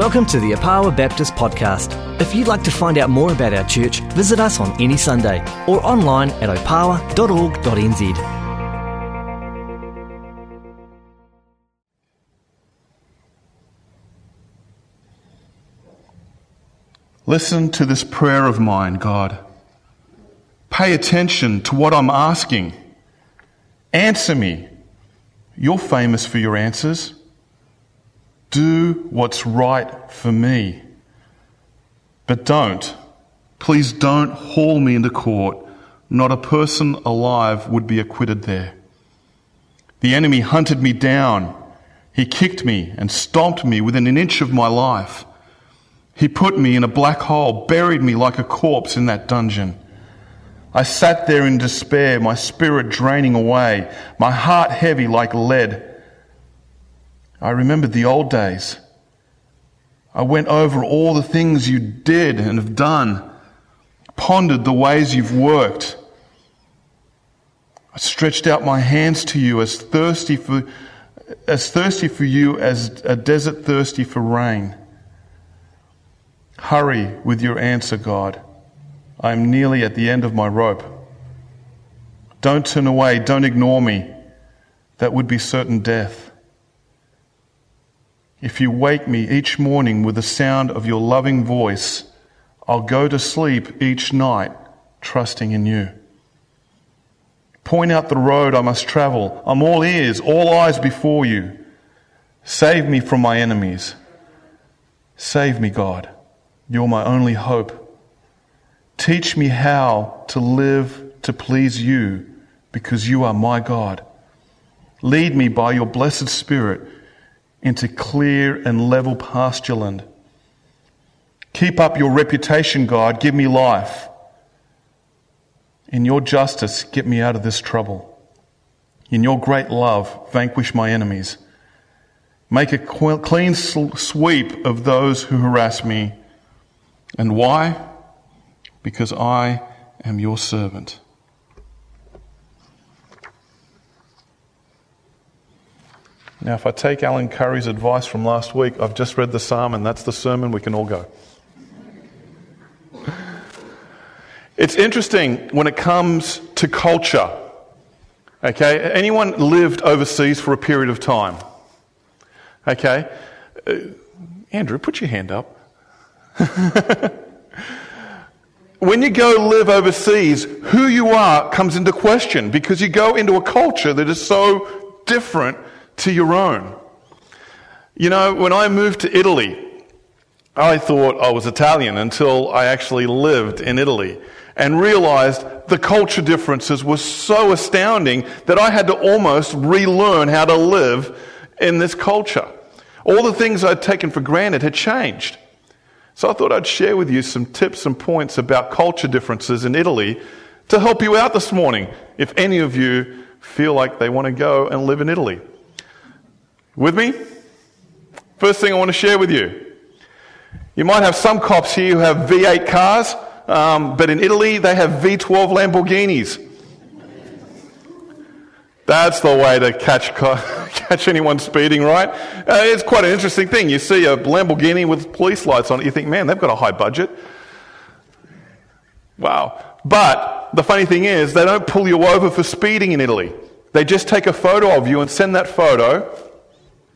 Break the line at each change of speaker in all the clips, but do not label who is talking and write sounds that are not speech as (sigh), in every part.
Welcome to the Opawa Baptist Podcast. If you'd like to find out more about our church, visit us on any Sunday or online at opawa.org.nz.
Listen to this prayer of mine, God. Pay attention to what I'm asking. Answer me. You're famous for your answers. Do what's right for me. But don't, please don't haul me into court. Not a person alive would be acquitted there. The enemy hunted me down. He kicked me and stomped me within an inch of my life. He put me in a black hole, buried me like a corpse in that dungeon. I sat there in despair, my spirit draining away, my heart heavy like lead. I remembered the old days. I went over all the things you did and have done, pondered the ways you've worked. I stretched out my hands to you as thirsty for, as thirsty for you as a desert thirsty for rain. Hurry with your answer, God. I am nearly at the end of my rope. Don't turn away. Don't ignore me. That would be certain death. If you wake me each morning with the sound of your loving voice, I'll go to sleep each night trusting in you. Point out the road I must travel. I'm all ears, all eyes before you. Save me from my enemies. Save me, God. You're my only hope. Teach me how to live to please you because you are my God. Lead me by your blessed Spirit into clear and level pasture land. Keep up your reputation, God. Give me life. In your justice, get me out of this trouble. In your great love, vanquish my enemies. Make a clean sweep of those who harass me. And why? Because I am your servant. Now, if I take Alan Curry's advice from last week, I've just read the psalm and that's the sermon, we can all go. It's interesting when it comes to culture. Okay, anyone lived overseas for a period of time? Okay, uh, Andrew, put your hand up. (laughs) when you go live overseas, who you are comes into question because you go into a culture that is so different to your own. You know, when I moved to Italy, I thought I was Italian until I actually lived in Italy and realized the culture differences were so astounding that I had to almost relearn how to live in this culture. All the things I'd taken for granted had changed. So I thought I'd share with you some tips and points about culture differences in Italy to help you out this morning if any of you feel like they want to go and live in Italy. With me? First thing I want to share with you. You might have some cops here who have V8 cars, um, but in Italy they have V12 Lamborghinis. That's the way to catch, (laughs) catch anyone speeding, right? Uh, it's quite an interesting thing. You see a Lamborghini with police lights on it, you think, man, they've got a high budget. Wow. But the funny thing is, they don't pull you over for speeding in Italy. They just take a photo of you and send that photo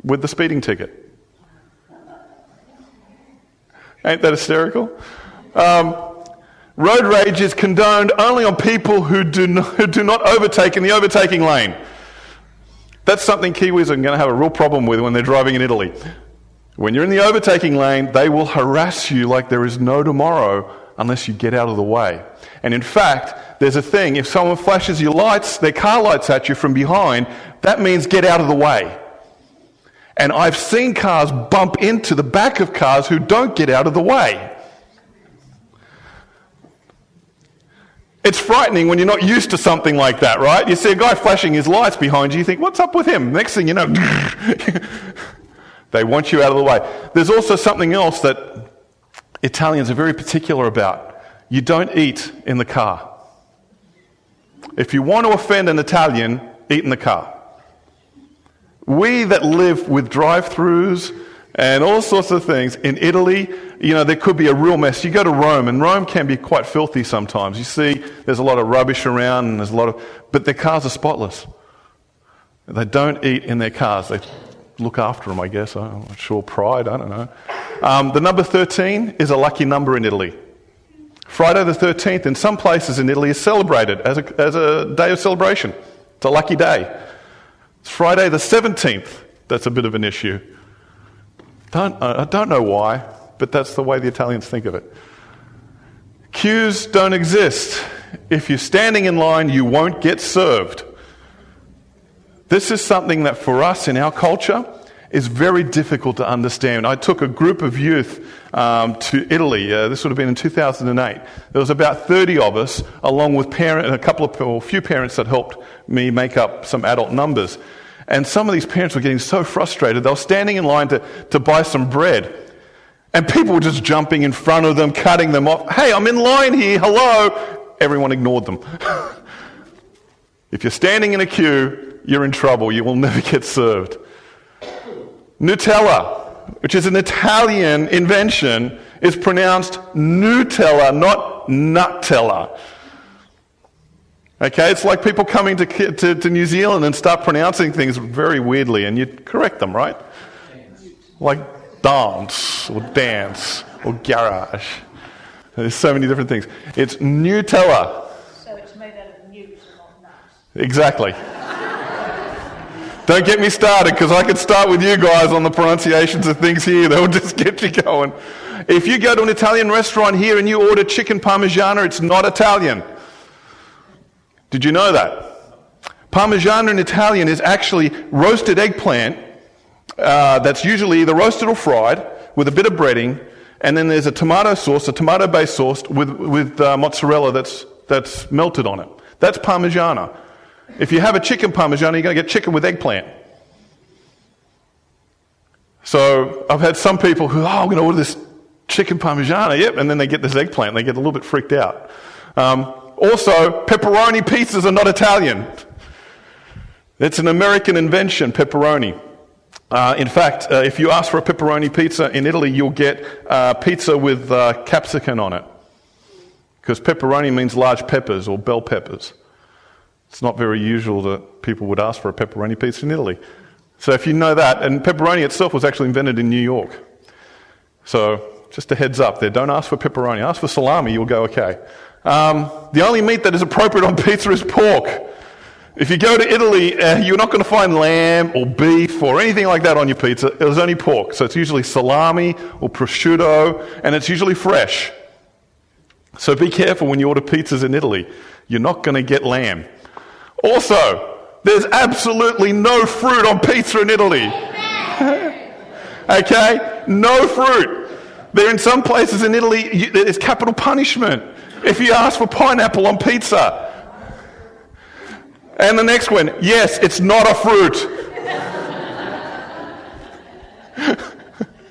with the speeding ticket. Ain't that hysterical? Um, road rage is condoned only on people who do, not, (laughs) who do not overtake in the overtaking lane. That's something Kiwis are going to have a real problem with when they're driving in Italy. When you're in the overtaking lane, they will harass you like there is no tomorrow unless you get out of the way. And in fact, there's a thing if someone flashes your lights, their car lights at you from behind, that means get out of the way. And I've seen cars bump into the back of cars who don't get out of the way. It's frightening when you're not used to something like that, right? You see a guy flashing his lights behind you, you think, what's up with him? Next thing you know, (laughs) they want you out of the way. There's also something else that Italians are very particular about. You don't eat in the car. If you want to offend an Italian, eat in the car. We that live with drive throughs and all sorts of things. In Italy, you know, there could be a real mess. You go to Rome, and Rome can be quite filthy sometimes. You see, there's a lot of rubbish around, and there's a lot of, but their cars are spotless. They don't eat in their cars. They look after them, I guess. I'm not sure pride, I don't know. Um, the number 13 is a lucky number in Italy. Friday the 13th in some places in Italy is celebrated as a, as a day of celebration. It's a lucky day. It's Friday the 17th that's a bit of an issue. Don't, I don't know why, but that's the way the Italians think of it. Queues don't exist. If you're standing in line, you won't get served. This is something that for us in our culture is very difficult to understand. I took a group of youth um, to Italy. Uh, this would have been in 2008. There was about 30 of us, along with parent, a couple of, or a few parents that helped me make up some adult numbers. And some of these parents were getting so frustrated, they were standing in line to, to buy some bread. And people were just jumping in front of them, cutting them off. Hey, I'm in line here, hello. Everyone ignored them. (laughs) if you're standing in a queue, you're in trouble. You will never get served. Nutella, which is an Italian invention, is pronounced Nutella, not Nutella. Okay, it's like people coming to, to, to, New Zealand and start pronouncing things very weirdly, and you correct them, right? Like dance, or dance, or garage. There's so many different things. It's Nutella.
So it's made out of newt, not nuts.
Exactly. Don't get me started because I could start with you guys on the pronunciations of things here. They'll (laughs) just get you going. If you go to an Italian restaurant here and you order chicken parmigiana, it's not Italian. Did you know that? Parmigiana in Italian is actually roasted eggplant uh, that's usually either roasted or fried with a bit of breading, and then there's a tomato sauce, a tomato based sauce with, with uh, mozzarella that's, that's melted on it. That's Parmigiana. If you have a chicken Parmigiana, you're going to get chicken with eggplant. So I've had some people who, oh, I'm going to order this chicken Parmigiana, yep, and then they get this eggplant and they get a little bit freaked out. Um, also, pepperoni pizzas are not Italian. It's an American invention, pepperoni. Uh, in fact, uh, if you ask for a pepperoni pizza in Italy, you'll get uh, pizza with uh, capsicum on it. Because pepperoni means large peppers or bell peppers. It's not very usual that people would ask for a pepperoni pizza in Italy. So if you know that, and pepperoni itself was actually invented in New York. So just a heads up there. Don't ask for pepperoni. Ask for salami, you'll go okay. Um, the only meat that is appropriate on pizza is pork. If you go to Italy, uh, you're not going to find lamb or beef or anything like that on your pizza. There's only pork. So it's usually salami or prosciutto, and it's usually fresh. So be careful when you order pizzas in Italy. You're not going to get lamb. Also, there's absolutely no fruit on pizza in Italy. (laughs) okay? No fruit. There in some places in Italy, there is capital punishment if you ask for pineapple on pizza. And the next one, yes, it's not a fruit.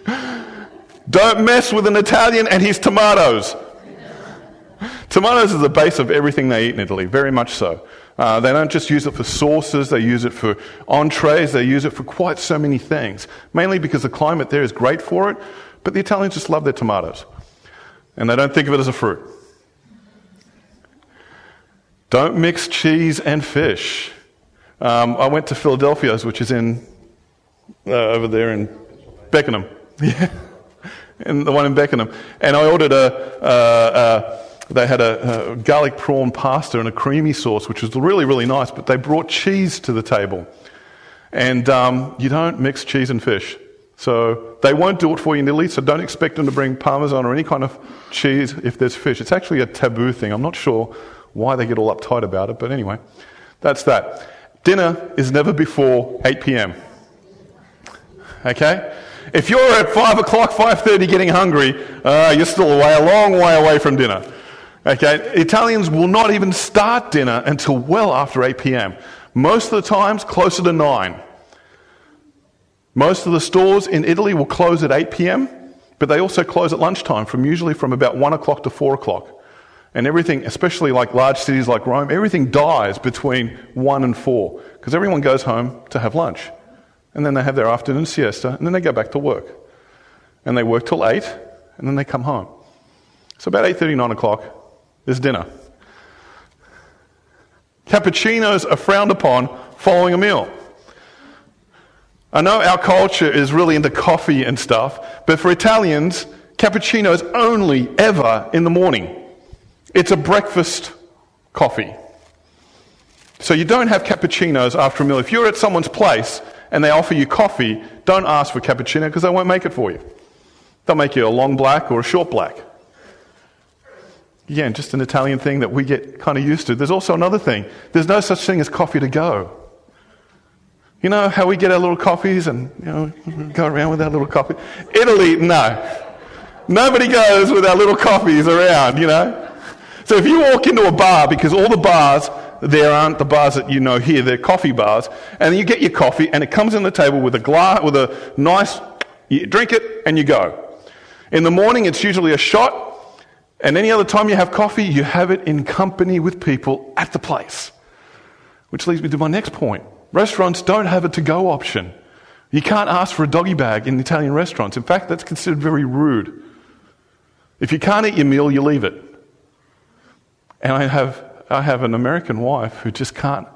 (laughs) Don't mess with an Italian and his tomatoes. Tomatoes is the base of everything they eat in Italy, very much so. Uh, they don't just use it for sauces, they use it for entrees, they use it for quite so many things. Mainly because the climate there is great for it, but the Italians just love their tomatoes. And they don't think of it as a fruit. Don't mix cheese and fish. Um, I went to Philadelphia's, which is in uh, over there in Beckenham. (laughs) Yeah. and the one in Beckenham. And I ordered a, uh, uh, they had a, a, garlic prawn pasta and a creamy sauce, which was really, really nice, but they brought cheese to the table. And um, you don't mix cheese and fish. So they won't do it for you in Italy, so don't expect them to bring parmesan or any kind of cheese if there's fish. It's actually a taboo thing. I'm not sure why they get all uptight about it, but anyway, that's that. Dinner is never before 8 p.m. Okay? If you're at 5 o'clock, 5.30 getting hungry, uh, you're still away, a long way away from dinner. Okay? Italians will not even start dinner until well after 8 p.m. Most of the times, closer to 9. Most of the stores in Italy will close at 8 p.m., but they also close at lunchtime, from usually from about 1 o'clock to 4 o'clock. And everything, especially like large cities like Rome, everything dies between 1 and 4 because everyone goes home to have lunch. And then they have their afternoon siesta and then they go back to work. and they work till 8, and then they come home. So about 8.30, 9 o'clock, there's dinner. Cappuccinos are frowned upon following a meal. I know our culture is really into coffee and stuff, but for Italians, cappuccino is only ever in the morning. It's a breakfast coffee. So you don't have cappuccinos after a meal. If you're at someone's place and they offer you coffee, don't ask for cappuccino because they won't make it for you. They'll make you a long black or a short black. Again, just an Italian thing that we get kind of used to. There's also another thing. There's no such thing as coffee to go. You know how we get our little coffees and you know go around with our little coffee? Italy, no. Nobody goes with our little coffees around, you know. So if you walk into a bar, because all the bars there aren't the bars that you know here, they're coffee bars, and you get your coffee and it comes on the table with a glass, with a nice, you drink it and you go. In the morning, it's usually a shot, and any other time you have coffee, you have it in company with people at the place. Which leads me to my next point. Restaurants don't have a to go option. You can't ask for a doggy bag in Italian restaurants. In fact, that's considered very rude. If you can't eat your meal, you leave it. And I have, I have an American wife who just can't,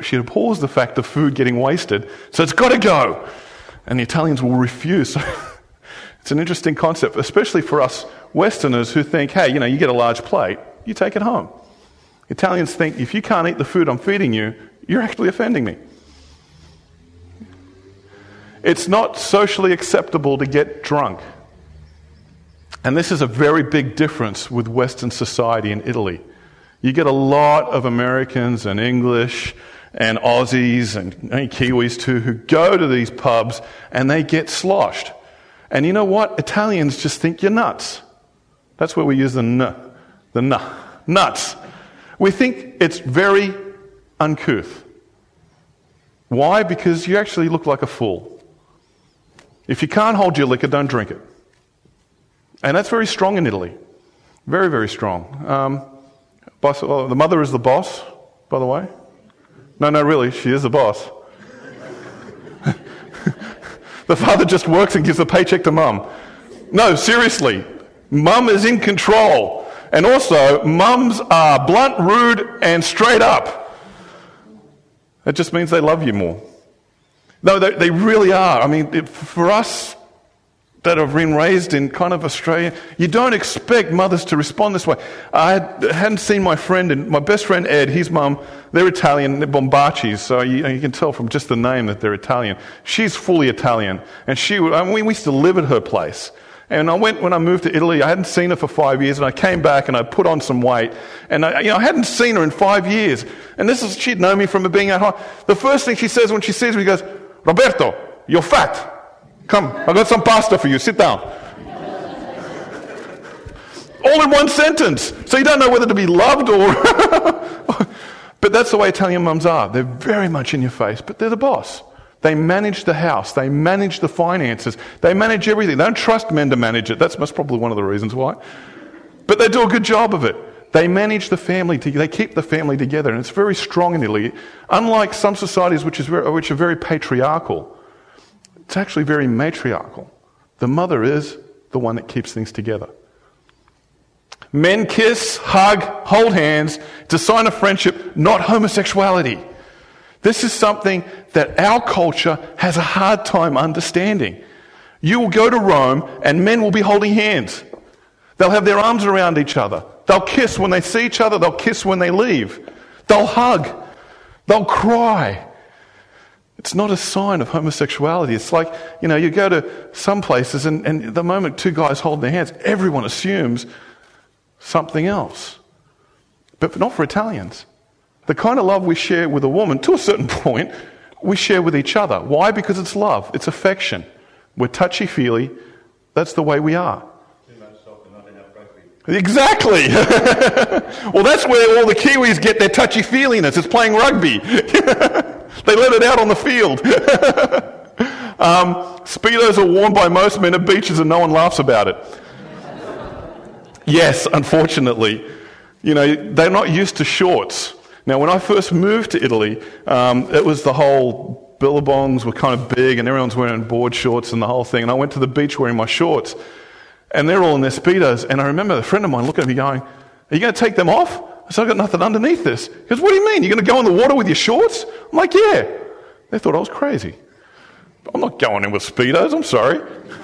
she abhors the fact of food getting wasted, so it's got to go. And the Italians will refuse. (laughs) it's an interesting concept, especially for us Westerners who think, hey, you know, you get a large plate, you take it home. Italians think if you can't eat the food I'm feeding you, you're actually offending me. It's not socially acceptable to get drunk. And this is a very big difference with Western society in Italy. You get a lot of Americans and English and Aussies and, Kiwis too who go to these pubs and they get sloshed. And you know what? Italians just think you're nuts. That's where we use the n, the n, nuts. We think it's very uncouth. Why? Because you actually look like a fool. If you can't hold your liquor, don't drink it. And that's very strong in Italy. Very, very strong. Um, Boss, oh, the mother is the boss, by the way. No, no, really, she is the boss. (laughs) the father just works and gives the paycheck to mum. No, seriously, mum is in control. And also, mums are blunt, rude, and straight up. That just means they love you more. No, they, they really are. I mean, it, for us, that have been raised in kind of Australia, you don't expect mothers to respond this way. I hadn't seen my friend, and my best friend Ed, his mum, they're Italian, they're Bombacis, so you, you, can tell from just the name that they're Italian. She's fully Italian, and she, I mean, we used to live at her place. And I went when I moved to Italy. I hadn't seen her for five years, and I came back and I put on some weight. And I, you know, I hadn't seen her in five years. And this is she'd known me from being at home. The first thing she says when she sees me, she goes, "Roberto, you're fat." Come, I got some pasta for you. Sit down. (laughs) All in one sentence. So you don't know whether to be loved or. (laughs) but that's the way Italian mums are. They're very much in your face, but they're the boss. They manage the house. They manage the finances. They manage everything. They don't trust men to manage it. That's probably one of the reasons why. But they do a good job of it. They manage the family. To, they keep the family together, and it's very strong in Italy. Unlike some societies which, is very, which are very patriarchal, it's actually very matriarchal. The mother is the one that keeps things together. Men kiss, hug, hold hands. It's a sign of friendship, not homosexuality. This is something that our culture has a hard time understanding. You will go to Rome and men will be holding hands. They'll have their arms around each other. They'll kiss when they see each other. They'll kiss when they leave. They'll hug. They'll cry. It's not a sign of homosexuality. It's like, you know, you go to some places and, and the moment two guys hold their hands, everyone assumes something else. But not for Italians. The kind of love we share with a woman, to a certain (laughs) point, we share with each other. Why? Because it's love, it's affection. We're touchy feely. That's the way we are. Exactly. (laughs) well, that's where all the Kiwis get their touchy feeliness. It's playing rugby. (laughs) They let it out on the field. (laughs) um, Speedos are worn by most men at beaches and no one laughs about it. yes, unfortunately. You know, they're not used to shorts. Now, when I first moved to Italy, um, it was the whole billabongs were kind of big and everyone's wearing board shorts and the whole thing. And I went to the beach wearing my shorts and they're all in their Speedos. And I remember a friend of mine looking at me going, Are you going to take them off? I said, I've got nothing underneath this. He goes, What do you mean? You're going to go in the water with your shorts? I'm like, Yeah. They thought I was crazy. I'm not going in with Speedos, I'm sorry.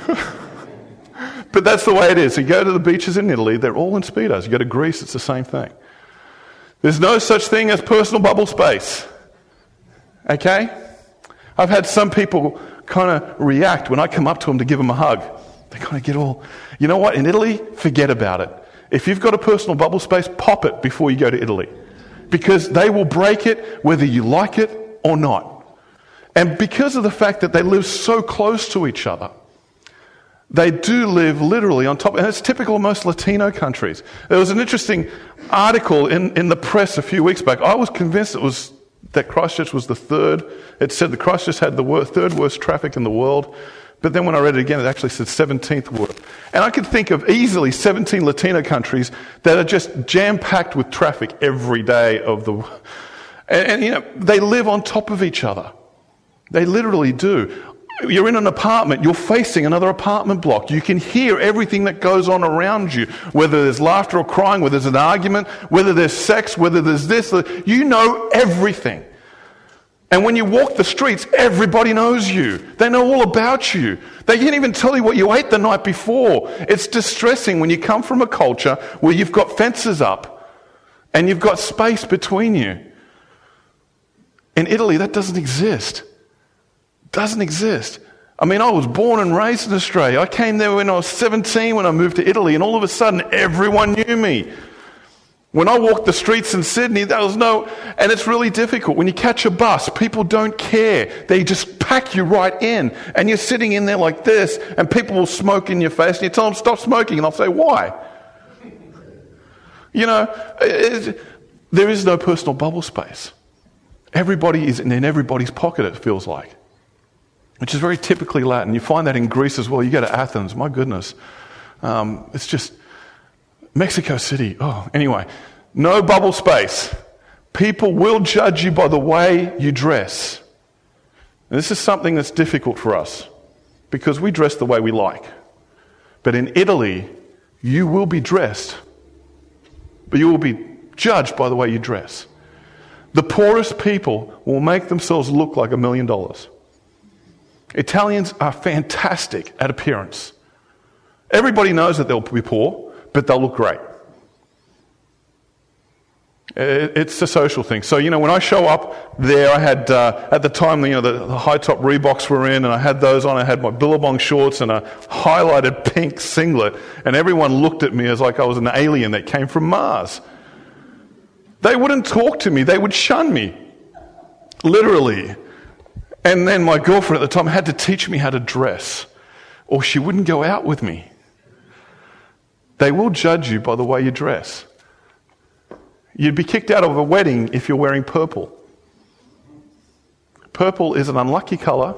(laughs) but that's the way it is. You go to the beaches in Italy, they're all in Speedos. You go to Greece, it's the same thing. There's no such thing as personal bubble space. Okay? I've had some people kind of react when I come up to them to give them a hug. They kind of get all, you know what? In Italy, forget about it. If you've got a personal bubble space, pop it before you go to Italy. Because they will break it whether you like it or not. And because of the fact that they live so close to each other, they do live literally on top, and it's typical of most Latino countries. There was an interesting article in, in the press a few weeks back. I was convinced it was that Christchurch was the third. It said the Christchurch had the worst, third worst traffic in the world. But then when I read it again, it actually said 17th worst. And I could think of easily 17 Latino countries that are just jam packed with traffic every day of the. And, and, you know, they live on top of each other. They literally do. You're in an apartment, you're facing another apartment block. You can hear everything that goes on around you, whether there's laughter or crying, whether there's an argument, whether there's sex, whether there's this. You know everything. And when you walk the streets, everybody knows you. They know all about you. They can't even tell you what you ate the night before. It's distressing when you come from a culture where you've got fences up and you've got space between you. In Italy, that doesn't exist. Doesn't exist. I mean, I was born and raised in Australia. I came there when I was 17 when I moved to Italy, and all of a sudden, everyone knew me. When I walked the streets in Sydney, there was no, and it's really difficult. When you catch a bus, people don't care. They just pack you right in. And you're sitting in there like this, and people will smoke in your face, and you tell them, stop smoking, and they'll say, why? You know, there is no personal bubble space. Everybody is in everybody's pocket, it feels like, which is very typically Latin. You find that in Greece as well. You go to Athens, my goodness. Um, it's just, Mexico City. Oh, anyway, no bubble space. People will judge you by the way you dress. And this is something that's difficult for us because we dress the way we like. But in Italy, you will be dressed, but you will be judged by the way you dress. The poorest people will make themselves look like a million dollars. Italians are fantastic at appearance. Everybody knows that they'll be poor but they'll look great. It's a social thing. So, you know, when I show up there, I had, uh, at the time, you know, the, the, high top Reeboks were in, and I had those on. I had my Billabong shorts and a highlighted pink singlet, and everyone looked at me as like I was an alien that came from Mars. They wouldn't talk to me, they would shun me. Literally. And then my girlfriend at the time had to teach me how to dress, or she wouldn't go out with me. They will judge you by the way you dress. You'd be kicked out of a wedding if you're wearing purple. Purple is an unlucky colour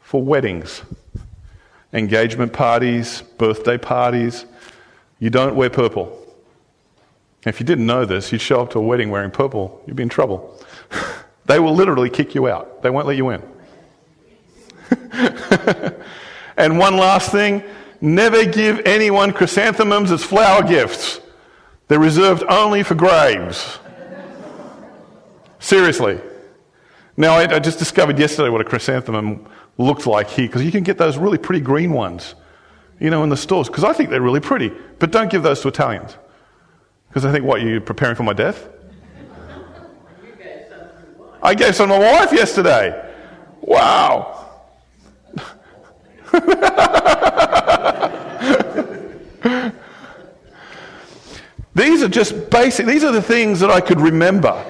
for weddings, engagement parties, birthday parties. You don't wear purple. If you didn't know this, you'd show up to a wedding wearing purple, you'd be in trouble. They will literally kick you out, they won't let you in. (laughs) and one last thing Never give anyone chrysanthemums as flower gifts. They're reserved only for graves. Seriously. Now, I, I, just discovered yesterday what a chrysanthemum looks like here, because you can get those really pretty green ones, you know, in the stores, because I think they're really pretty. But don't give those to Italians. Because I think, what, you're preparing for my death? I gave some to my wife yesterday. Wow. (laughs) these are just basic, these are the things that I could remember.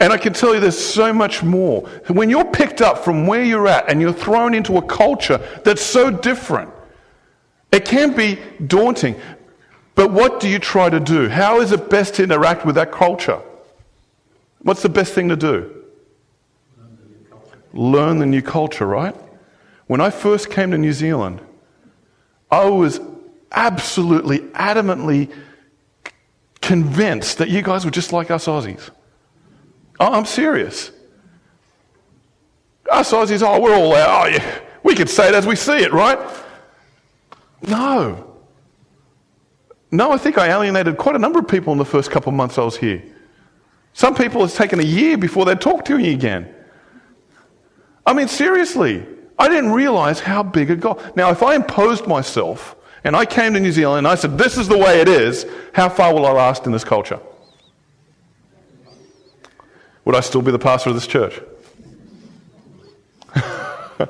And I can tell you there's so much more. When you're picked up from where you're at and you're thrown into a culture that's so different, it can be daunting. But what do you try to do? How is it best to interact with that culture? What's the best thing to do? Learn the new culture, right? When I first came to New Zealand, I was absolutely, adamantly convinced that you guys were just like us Aussies. Oh, I'm serious. Us Aussies, oh, we're all out. Oh, yeah. We could say it as we see it, right? No. No, I think I alienated quite a number of people in the first couple of months I was here. Some people it's taken a year before they talk to me again. I mean, seriously, I didn't realize how big a God. Now, if I imposed myself and I came to New Zealand and I said, this is the way it is, how far will I last in this culture? Would I still be the pastor of this church? (laughs)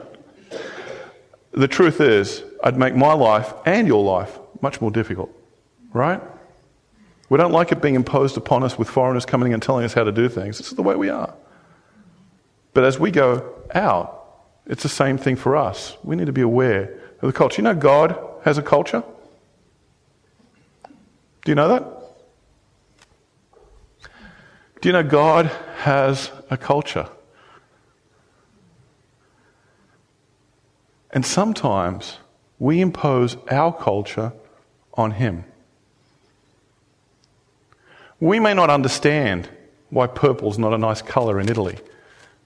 the truth is, I'd make my life and your life much more difficult, right? We don't like it being imposed upon us with foreigners coming in and telling us how to do things. This is the way we are. But as we go out, it's the same thing for us. We need to be aware of the culture. You know, God has a culture? Do you know that? Do you know God has a culture? And sometimes we impose our culture on Him. We may not understand why purple is not a nice color in Italy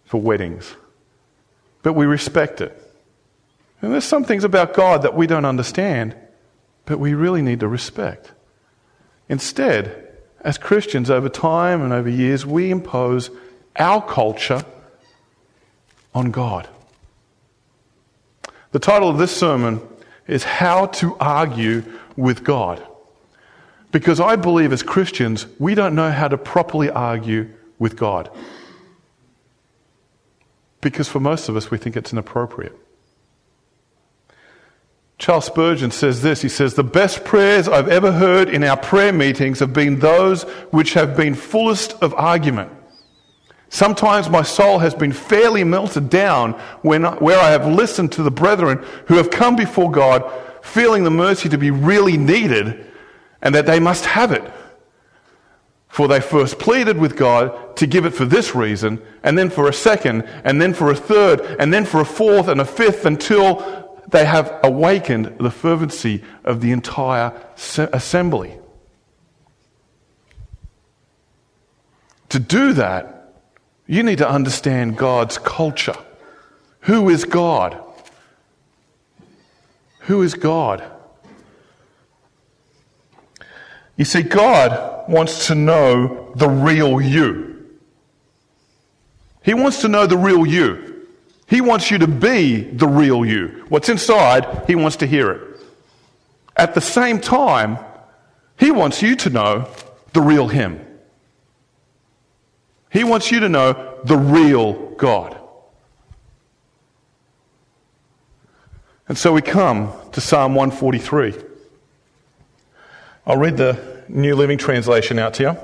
for weddings, but we respect it. And there's some things about God that we don't understand, but we really need to respect. Instead, as Christians, over time and over years, we impose our culture on God. The title of this sermon is How to Argue with God. Because I believe as Christians, we don't know how to properly argue with God. Because for most of us, we think it's inappropriate. Charles Spurgeon says this He says, The best prayers I've ever heard in our prayer meetings have been those which have been fullest of argument. Sometimes my soul has been fairly melted down when, where I have listened to the brethren who have come before God feeling the mercy to be really needed and that they must have it. For they first pleaded with God to give it for this reason, and then for a second, and then for a third, and then for a fourth and a fifth until they have awakened the fervency of the entire assembly. To do that, you need to understand God's culture. Who is God? Who is God? You see, God wants to know the real you. He wants to know the real you. He wants you to be the real you. What's inside, He wants to hear it. At the same time, He wants you to know the real Him. He wants you to know the real God. And so we come to Psalm 143. I'll read the New Living Translation out to you.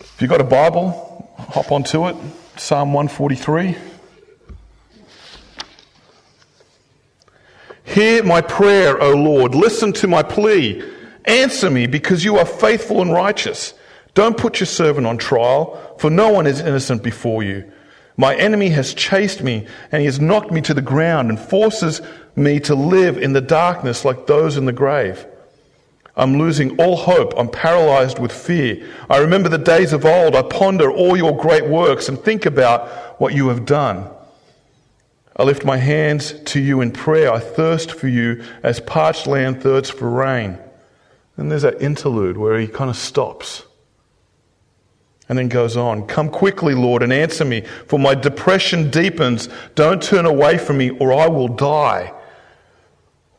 If you've got a Bible, hop onto it. Psalm 143. Hear my prayer, O Lord. Listen to my plea. Answer me because you are faithful and righteous. Don't put your servant on trial, for no one is innocent before you. My enemy has chased me and he has knocked me to the ground and forces me to live in the darkness like those in the grave. I'm losing all hope. I'm paralyzed with fear. I remember the days of old. I ponder all your great works and think about what you have done. I lift my hands to you in prayer. I thirst for you as parched land thirsts for rain. And there's that interlude where he kind of stops and then goes on. Come quickly, Lord, and answer me, for my depression deepens. Don't turn away from me, or I will die.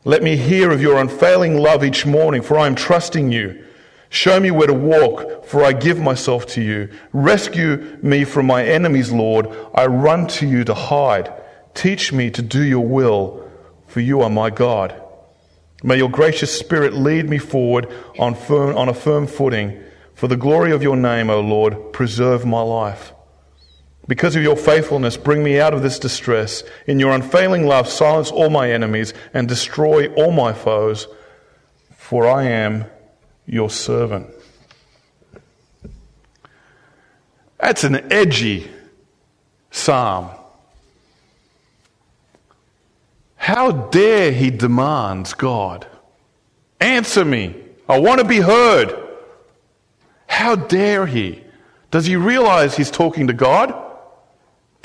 Let me hear of your unfailing love each morning, for I am trusting you. Show me where to walk, for I give myself to you. Rescue me from my enemies, Lord. I run to you to hide. Teach me to do your will, for you are my God. May your gracious spirit lead me forward on, firm, on a firm footing. For the glory of your name, O Lord, preserve my life. Because of your faithfulness, bring me out of this distress. In your unfailing love, silence all my enemies and destroy all my foes, for I am your servant. That's an edgy psalm. How dare he demands God? Answer me. I want to be heard. How dare he? Does he realize he's talking to God?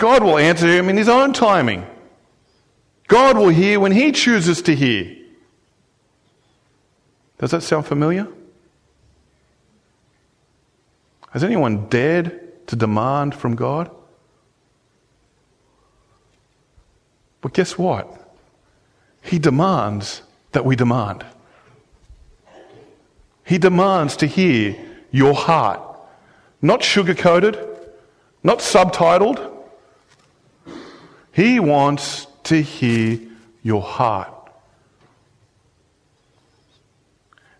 God will answer him in his own timing. God will hear when he chooses to hear. Does that sound familiar? Has anyone dared to demand from God? But guess what? He demands that we demand. He demands to hear your heart. Not sugar coated, not subtitled. He wants to hear your heart.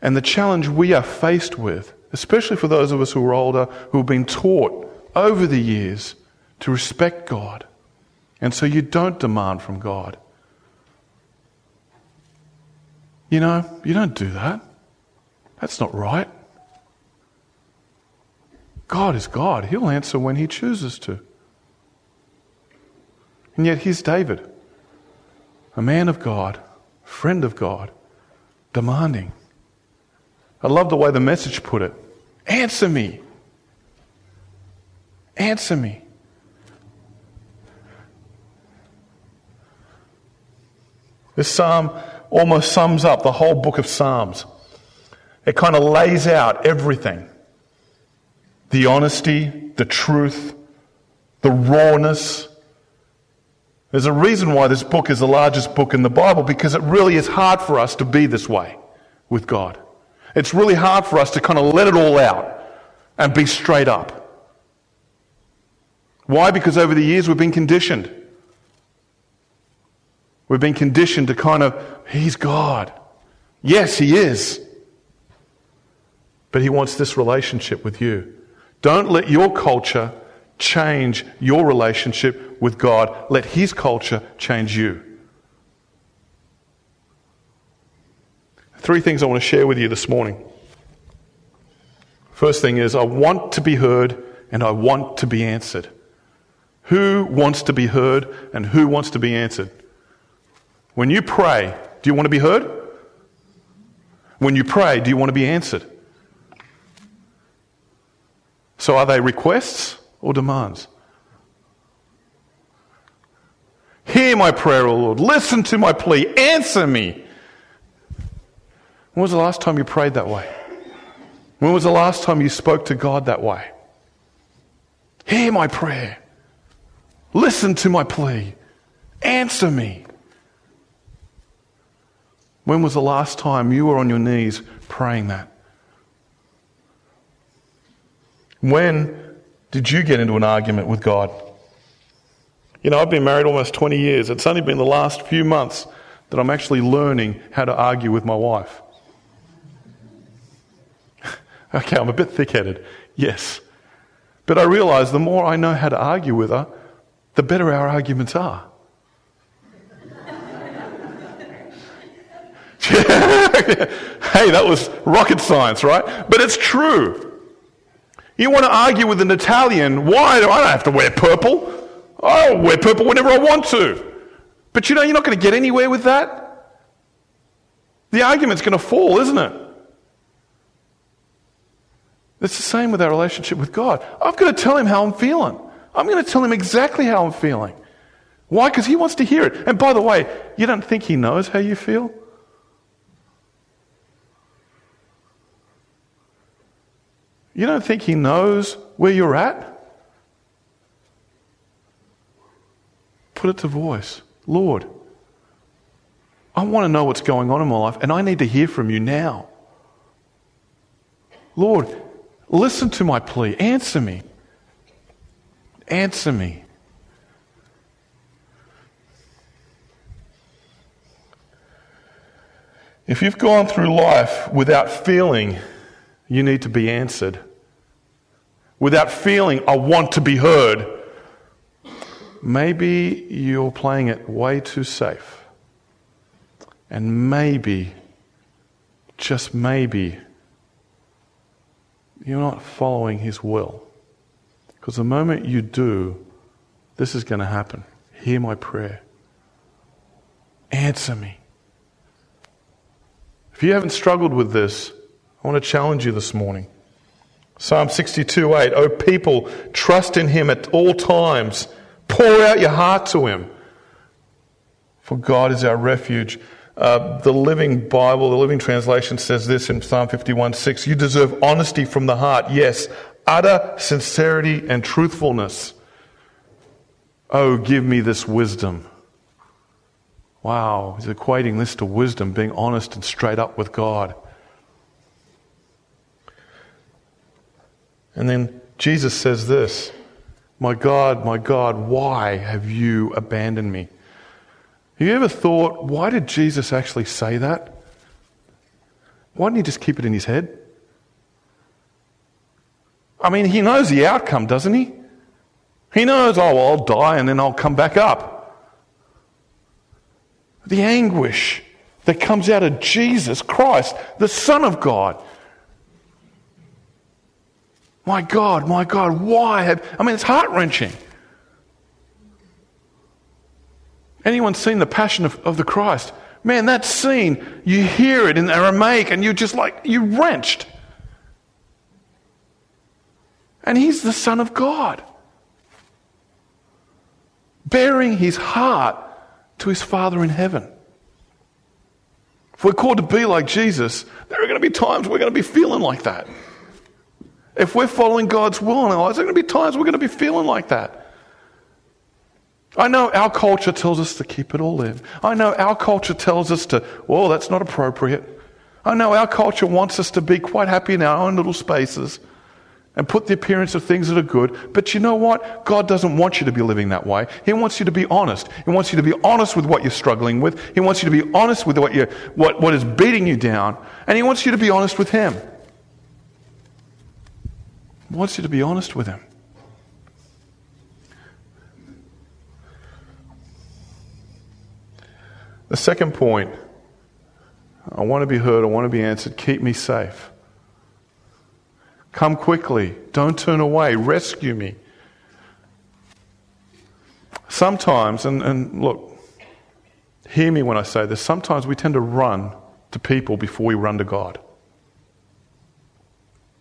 And the challenge we are faced with, especially for those of us who are older, who have been taught over the years to respect God, and so you don't demand from God. You know, you don't do that. That's not right. God is God. He'll answer when He chooses to. And yet, here's David, a man of God, friend of God, demanding. I love the way the message put it Answer me. Answer me. This psalm almost sums up the whole book of Psalms. It kind of lays out everything the honesty, the truth, the rawness. There's a reason why this book is the largest book in the Bible because it really is hard for us to be this way with God. It's really hard for us to kind of let it all out and be straight up. Why? Because over the years we've been conditioned. We've been conditioned to kind of, He's God. Yes, He is. But He wants this relationship with you. Don't let your culture change your relationship with God. Let His culture change you. Three things I want to share with you this morning. First thing is, I want to be heard and I want to be answered. Who wants to be heard and who wants to be answered? When you pray, do you want to be heard? When you pray, do you want to be answered? So are they requests or demands? Hear my prayer, O Lord. Listen to my plea. Answer me. When was the last time you prayed that way? When was the last time you spoke to God that way? Hear my prayer. Listen to my plea. Answer me. When was the last time you were on your knees praying that? When did you get into an argument with God? You know, I've been married almost 20 years. It's only been the last few months that I'm actually learning how to argue with my wife. (laughs) okay, I'm a bit thick headed, yes. But I realize the more I know how to argue with her, the better our arguments are. (laughs) hey, that was rocket science, right? But it's true. You want to argue with an Italian, why do I have to wear purple? I'll wear purple whenever I want to. But you know, you're not going to get anywhere with that. The argument's going to fall, isn't it? It's the same with our relationship with God. I've got to tell him how I'm feeling. I'm going to tell him exactly how I'm feeling. Why? Because he wants to hear it. And by the way, you don't think he knows how you feel? You don't think he knows where you're at? Put it to voice. Lord, I want to know what's going on in my life, and I need to hear from you now. Lord, listen to my plea. Answer me. Answer me. If you've gone through life without feeling you need to be answered. Without feeling, I want to be heard, maybe you're playing it way too safe. And maybe, just maybe, you're not following His will. Because the moment you do, this is going to happen. Hear my prayer. Answer me. If you haven't struggled with this, I want to challenge you this morning. Psalm 62 8, O people, trust in him at all times, Pour out your heart to Him. For God is our refuge. Uh, the Living Bible, the Living Translation says this in Psalm 51 6 You deserve honesty from the heart. Yes, utter sincerity and truthfulness. Oh, give me this wisdom. Wow, he's equating this to wisdom, being honest and straight up with God. And then Jesus says this My God, my God, why have you abandoned me? Have you ever thought, why did Jesus actually say that? Why didn't he just keep it in his head? I mean, he knows the outcome, doesn't he? He knows, oh, well, I'll die and then I'll come back up. The anguish that comes out of Jesus Christ, the Son of God. My God, my God, why have. I mean, it's heart wrenching. Anyone seen the Passion of, of the Christ? Man, that scene, you hear it in Aramaic and you're just like, you're wrenched. And he's the Son of God, bearing his heart to his Father in heaven. If we're called to be like Jesus, there are going to be times we're going to be feeling like that. If we're following God's will in our lives, there are going to be times we're going to be feeling like that. I know our culture tells us to keep it all in. I know our culture tells us to, well, that's not appropriate. I know our culture wants us to be quite happy in our own little spaces and put the appearance of things that are good. But you know what? God doesn't want you to be living that way. He wants you to be honest. He wants you to be honest with what you're struggling with. He wants you to be honest with what, you what, what is beating you down. And He wants you to be honest with Him. Wants you to be honest with Him. The second point I want to be heard, I want to be answered. Keep me safe. Come quickly. Don't turn away. Rescue me. Sometimes, and, and look, hear me when I say this, sometimes we tend to run to people before we run to God.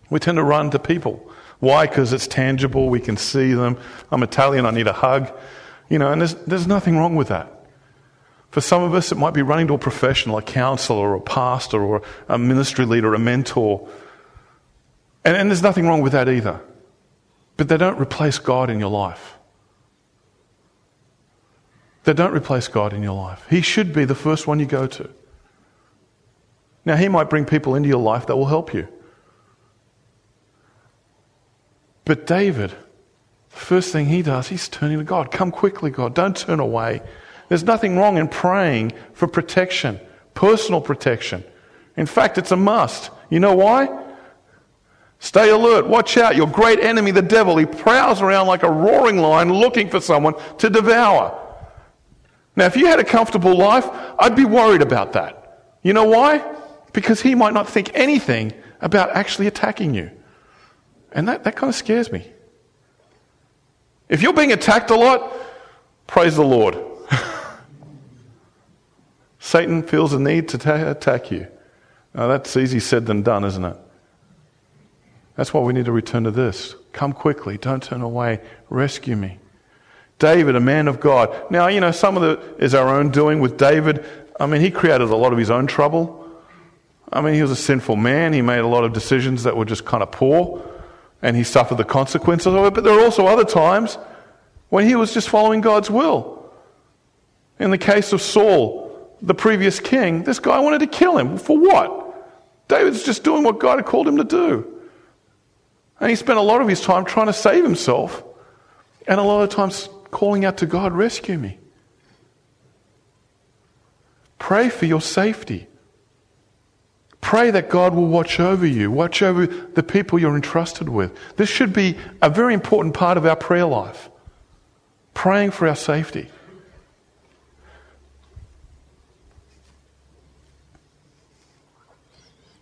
We tend to run to people. Why? Because it's tangible, we can see them. I'm Italian, I need a hug. You know, and there's, there's nothing wrong with that. For some of us, it might be running to a professional, a counselor, or a pastor, or a ministry leader, a mentor. And, and there's nothing wrong with that either. But they don't replace God in your life. They don't replace God in your life. He should be the first one you go to. Now, He might bring people into your life that will help you. But David, the first thing he does, he's turning to God. Come quickly, God. Don't turn away. There's nothing wrong in praying for protection, personal protection. In fact, it's a must. You know why? Stay alert. Watch out. Your great enemy, the devil, he prowls around like a roaring lion looking for someone to devour. Now, if you had a comfortable life, I'd be worried about that. You know why? Because he might not think anything about actually attacking you. And that, that kind of scares me. If you're being attacked a lot, praise the Lord. (laughs) Satan feels a need to ta- attack you. Now, that's easy said than done, isn't it? That's why we need to return to this. Come quickly, don't turn away, rescue me. David, a man of God. Now, you know, some of it is our own doing with David. I mean, he created a lot of his own trouble. I mean, he was a sinful man. He made a lot of decisions that were just kind of poor, and he suffered the consequences of it. But there are also other times when he was just following God's will. In the case of Saul, the previous king, this guy wanted to kill him. For what? David's just doing what God had called him to do. And he spent a lot of his time trying to save himself, and a lot of times calling out to God, rescue me. Pray for your safety. Pray that God will watch over you, watch over the people you're entrusted with. This should be a very important part of our prayer life. Praying for our safety.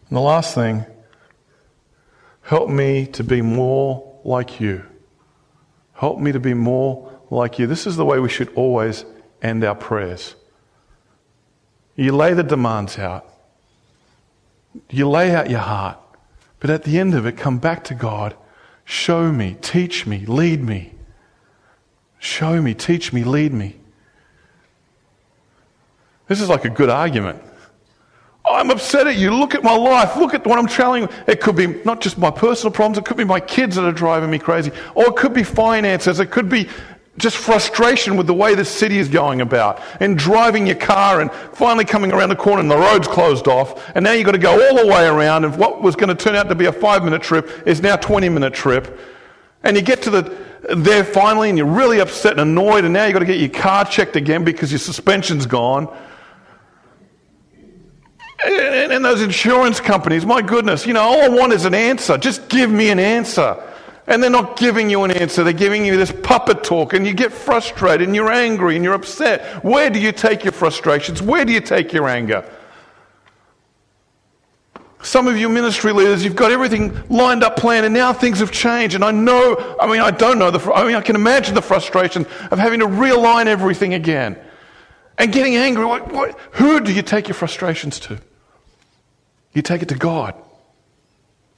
And the last thing, help me to be more like you. Help me to be more like you. This is the way we should always end our prayers. You lay the demands out, you lay out your heart, but at the end of it, come back to God. Show me, teach me, lead me. Show me, teach me, lead me. This is like a good argument. I'm upset at you. Look at my life. Look at what I'm telling. It could be not just my personal problems. It could be my kids that are driving me crazy. Or it could be finances. It could be just frustration with the way the city is going about and driving your car and finally coming around the corner and the road's closed off. And now you've got to go all the way around and what was going to turn out to be a five minute trip is now a 20 minute trip. And you get to the there finally and you're really upset and annoyed and now you've got to get your car checked again because your suspension's gone. And, and those insurance companies my goodness you know all i want is an answer. Just give me an answer and they're not giving you an answer. They're giving you this puppet talk, and you get frustrated, and you're angry, and you're upset. Where do you take your frustrations? Where do you take your anger? Some of you ministry leaders, you've got everything lined up, planned, and now things have changed. And I know, I mean, I don't know, the, I mean, I can imagine the frustration of having to realign everything again and getting angry. What, what, who do you take your frustrations to? You take it to God.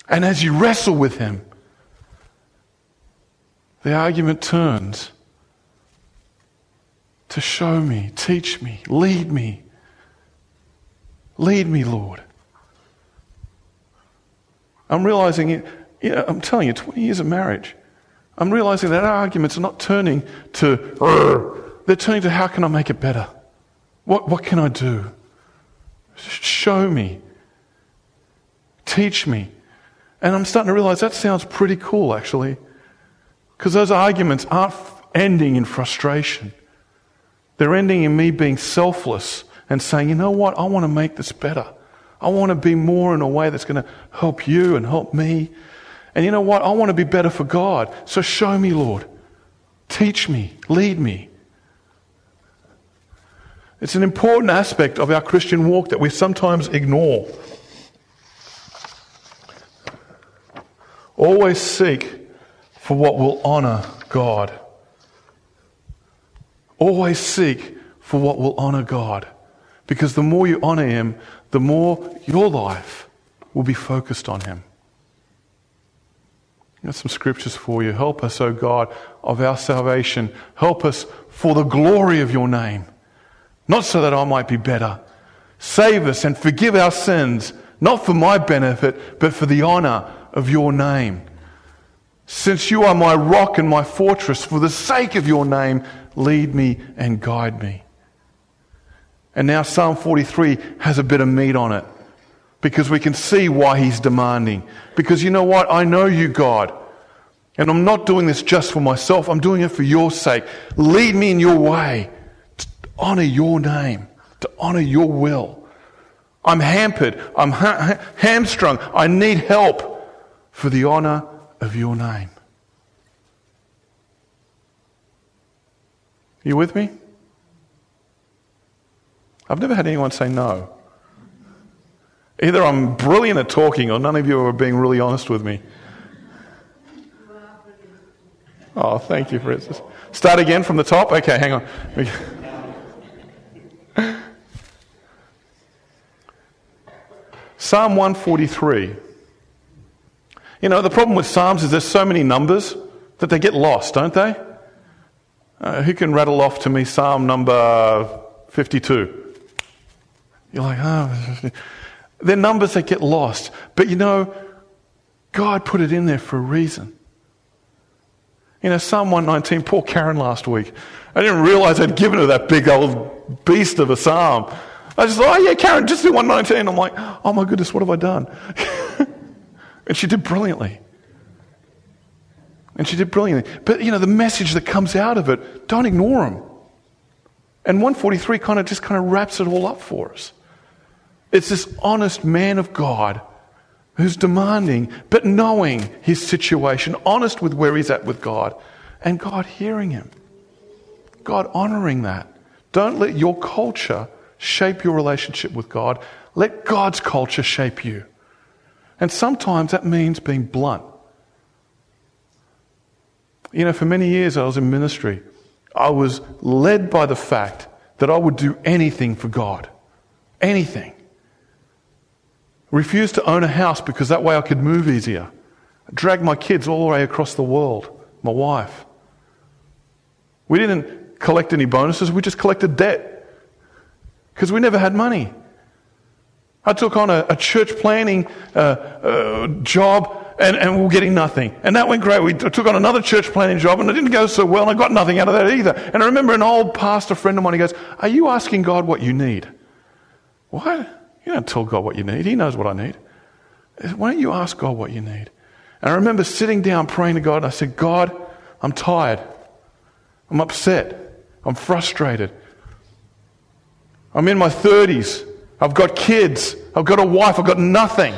And as you wrestle with Him, the argument turns to show me, teach me, lead me. Lead me, Lord. I'm realizing, it, you know, I'm telling you, 20 years of marriage, I'm realizing that our arguments are not turning to, they're turning to how can I make it better? What, what can I do? Show me. Teach me. And I'm starting to realize that sounds pretty cool, actually. Because those arguments aren't ending in frustration. They're ending in me being selfless and saying, you know what, I want to make this better. I want to be more in a way that's going to help you and help me. And you know what? I want to be better for God. So show me, Lord. Teach me. Lead me. It's an important aspect of our Christian walk that we sometimes ignore. Always seek for what will honor God. Always seek for what will honor God. Because the more you honor Him, the more your life will be focused on Him. Got some scriptures for you. Help us, O God, of our salvation. Help us for the glory of your name. Not so that I might be better. Save us and forgive our sins, not for my benefit, but for the honor of your name. Since you are my rock and my fortress, for the sake of your name, lead me and guide me. And now Psalm 43 has a bit of meat on it because we can see why he's demanding. Because you know what? I know you, God. And I'm not doing this just for myself. I'm doing it for your sake. Lead me in your way to honor your name, to honor your will. I'm hampered. I'm ha- hamstrung. I need help for the honor of your name. You with me? I've never had anyone say no. Either I'm brilliant at talking or none of you are being really honest with me. Oh, thank you, Francis. Start again from the top? Okay, hang on. (laughs) Psalm 143. You know, the problem with Psalms is there's so many numbers that they get lost, don't they? Uh, who can rattle off to me Psalm number 52? You're like, oh, (laughs) they're numbers that get lost. But you know, God put it in there for a reason. You know, Psalm 119, poor Karen last week. I didn't realize I'd given her that big old beast of a psalm. I just thought, oh yeah, Karen, just do 119. I'm like, oh my goodness, what have I done? (laughs) And she did brilliantly. And she did brilliantly. But, you know, the message that comes out of it, don't ignore them. And 143 kind of just kind of wraps it all up for us. It's this honest man of God who's demanding, but knowing his situation, honest with where he's at with God, and God hearing him. God honoring that. Don't let your culture shape your relationship with God. Let God's culture shape you. And sometimes that means being blunt. You know, for many years I was in ministry. I was led by the fact that I would do anything for God. Anything. Refused to own a house because that way I could move easier. Drag my kids all the way across the world, my wife. We didn't collect any bonuses, we just collected debt because we never had money. I took on a, a church planting uh, uh, job and, and we were getting nothing. And that went great. We took on another church planting job and it didn't go so well and I got nothing out of that either. And I remember an old pastor friend of mine, he goes, Are you asking God what you need? What? You don't tell God what you need. He knows what I need. Why don't you ask God what you need? And I remember sitting down praying to God and I said, God, I'm tired. I'm upset. I'm frustrated. I'm in my 30s. I've got kids. I've got a wife. I've got nothing.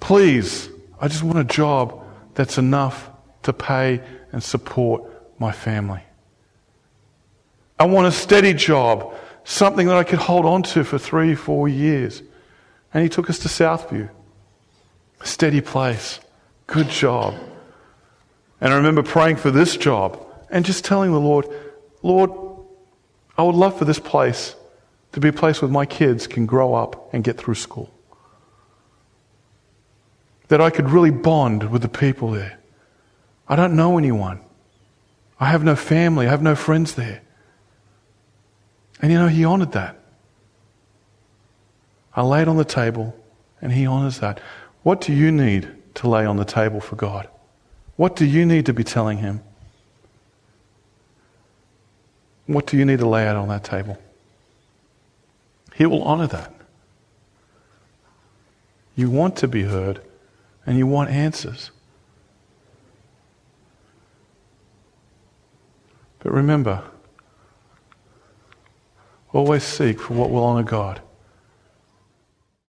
Please, I just want a job that's enough to pay and support my family. I want a steady job, something that I could hold on to for three, four years. And he took us to Southview. A steady place. Good job. And I remember praying for this job and just telling the Lord, Lord, I would love for this place to be a place where my kids can grow up and get through school. That I could really bond with the people there. I don't know anyone. I have no family. I have no friends there. And you know, he honored that. I lay it on the table, and he honors that. What do you need to lay on the table for God? What do you need to be telling him? What do you need to lay out on that table? He will honor that. You want to be heard and you want answers. But remember, always seek for what will honor God.